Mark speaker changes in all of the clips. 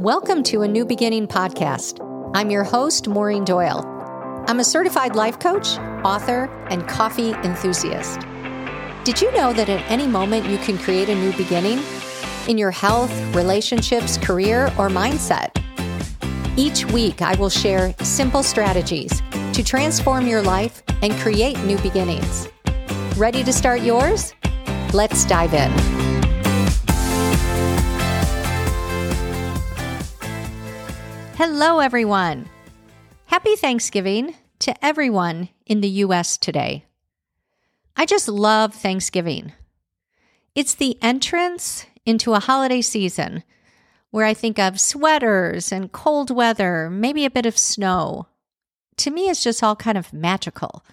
Speaker 1: Welcome to a New Beginning podcast. I'm your host, Maureen Doyle. I'm a certified life coach, author, and coffee enthusiast. Did you know that at any moment you can create a new beginning in your health, relationships, career, or mindset? Each week, I will share simple strategies to transform your life and create new beginnings. Ready to start yours? Let's dive in. Hello, everyone. Happy Thanksgiving to everyone in the U.S. today. I just love Thanksgiving. It's the entrance into a holiday season where I think of sweaters and cold weather, maybe a bit of snow. To me, it's just all kind of magical.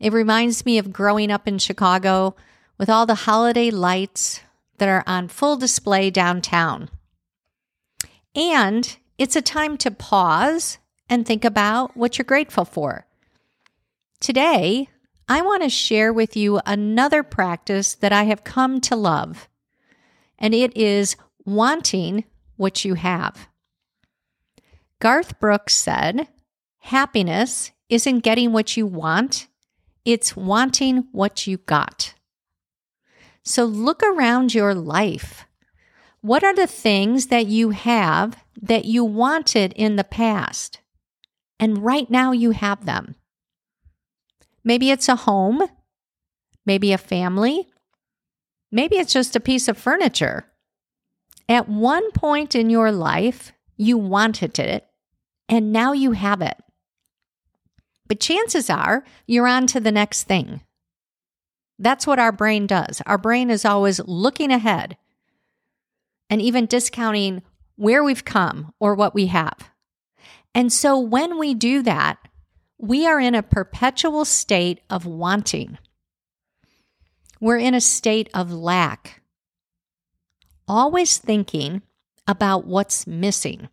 Speaker 1: It reminds me of growing up in Chicago with all the holiday lights that are on full display downtown. And it's a time to pause and think about what you're grateful for. Today, I want to share with you another practice that I have come to love, and it is wanting what you have. Garth Brooks said, Happiness isn't getting what you want, it's wanting what you got. So look around your life. What are the things that you have that you wanted in the past? And right now you have them. Maybe it's a home, maybe a family, maybe it's just a piece of furniture. At one point in your life, you wanted it, and now you have it. But chances are you're on to the next thing. That's what our brain does. Our brain is always looking ahead and even discounting where we've come or what we have. And so when we do that, we are in a perpetual state of wanting. We're in a state of lack, always thinking about what's missing.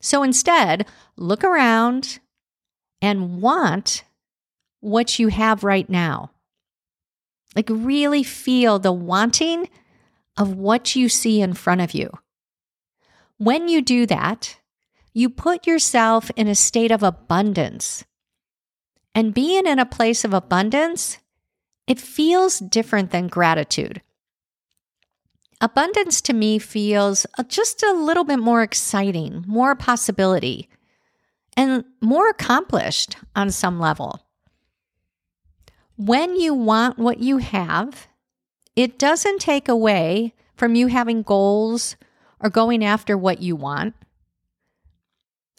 Speaker 1: So instead, look around and want what you have right now. Like, really feel the wanting of what you see in front of you. When you do that, you put yourself in a state of abundance. And being in a place of abundance, it feels different than gratitude. Abundance to me feels uh, just a little bit more exciting, more possibility, and more accomplished on some level. When you want what you have, it doesn't take away from you having goals or going after what you want.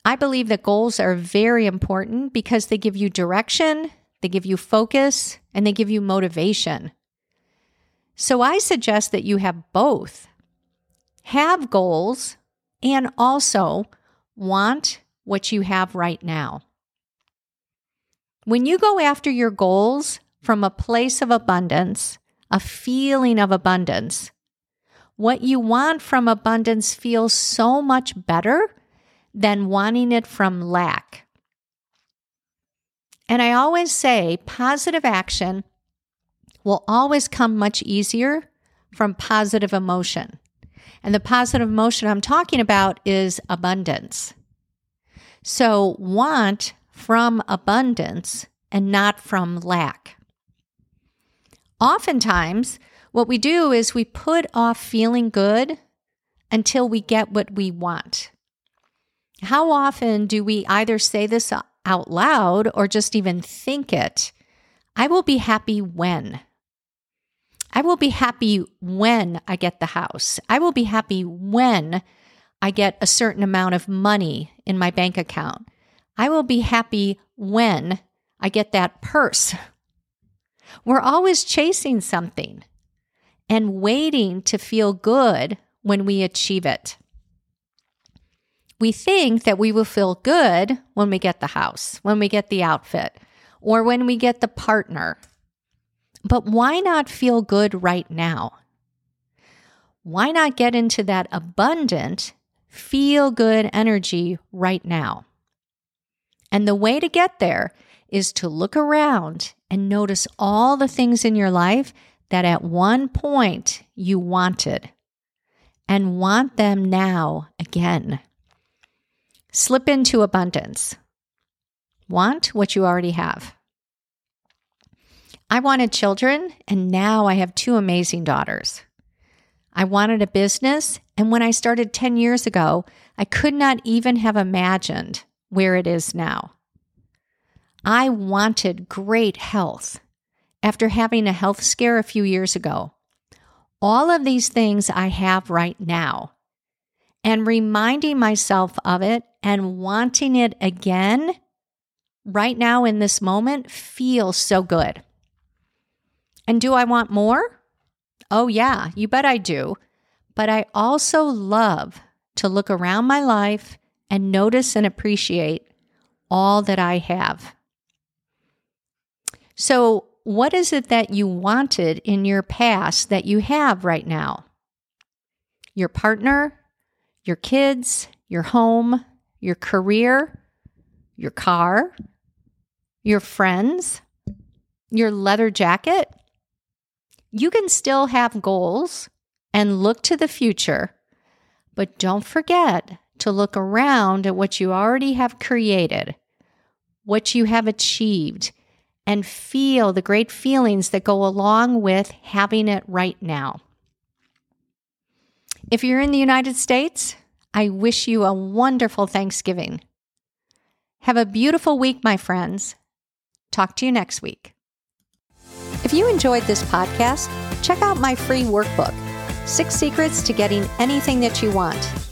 Speaker 1: I believe that goals are very important because they give you direction, they give you focus, and they give you motivation. So I suggest that you have both. Have goals and also want what you have right now. When you go after your goals from a place of abundance, a feeling of abundance. What you want from abundance feels so much better than wanting it from lack. And I always say positive action will always come much easier from positive emotion. And the positive emotion I'm talking about is abundance. So want from abundance and not from lack. Oftentimes, what we do is we put off feeling good until we get what we want. How often do we either say this out loud or just even think it? I will be happy when. I will be happy when I get the house. I will be happy when I get a certain amount of money in my bank account. I will be happy when I get that purse we're always chasing something and waiting to feel good when we achieve it. We think that we will feel good when we get the house, when we get the outfit, or when we get the partner. But why not feel good right now? Why not get into that abundant, feel good energy right now? And the way to get there is to look around and notice all the things in your life that at one point you wanted. and want them now again. Slip into abundance. Want what you already have. I wanted children, and now I have two amazing daughters. I wanted a business, and when I started 10 years ago, I could not even have imagined where it is now. I wanted great health after having a health scare a few years ago. All of these things I have right now. And reminding myself of it and wanting it again right now in this moment feels so good. And do I want more? Oh, yeah, you bet I do. But I also love to look around my life and notice and appreciate all that I have. So, what is it that you wanted in your past that you have right now? Your partner, your kids, your home, your career, your car, your friends, your leather jacket. You can still have goals and look to the future, but don't forget to look around at what you already have created, what you have achieved, and feel the great feelings that go along with having it right now. If you're in the United States, I wish you a wonderful Thanksgiving. Have a beautiful week, my friends. Talk to you next week. If you enjoyed this podcast, check out my free workbook, Six Secrets to Getting Anything That You Want.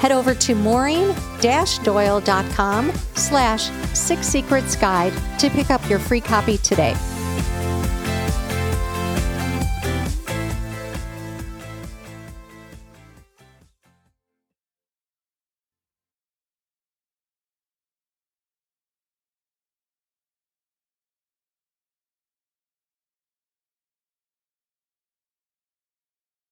Speaker 1: Head over to maureen-doyle.com slash six secrets guide to pick up your free copy today.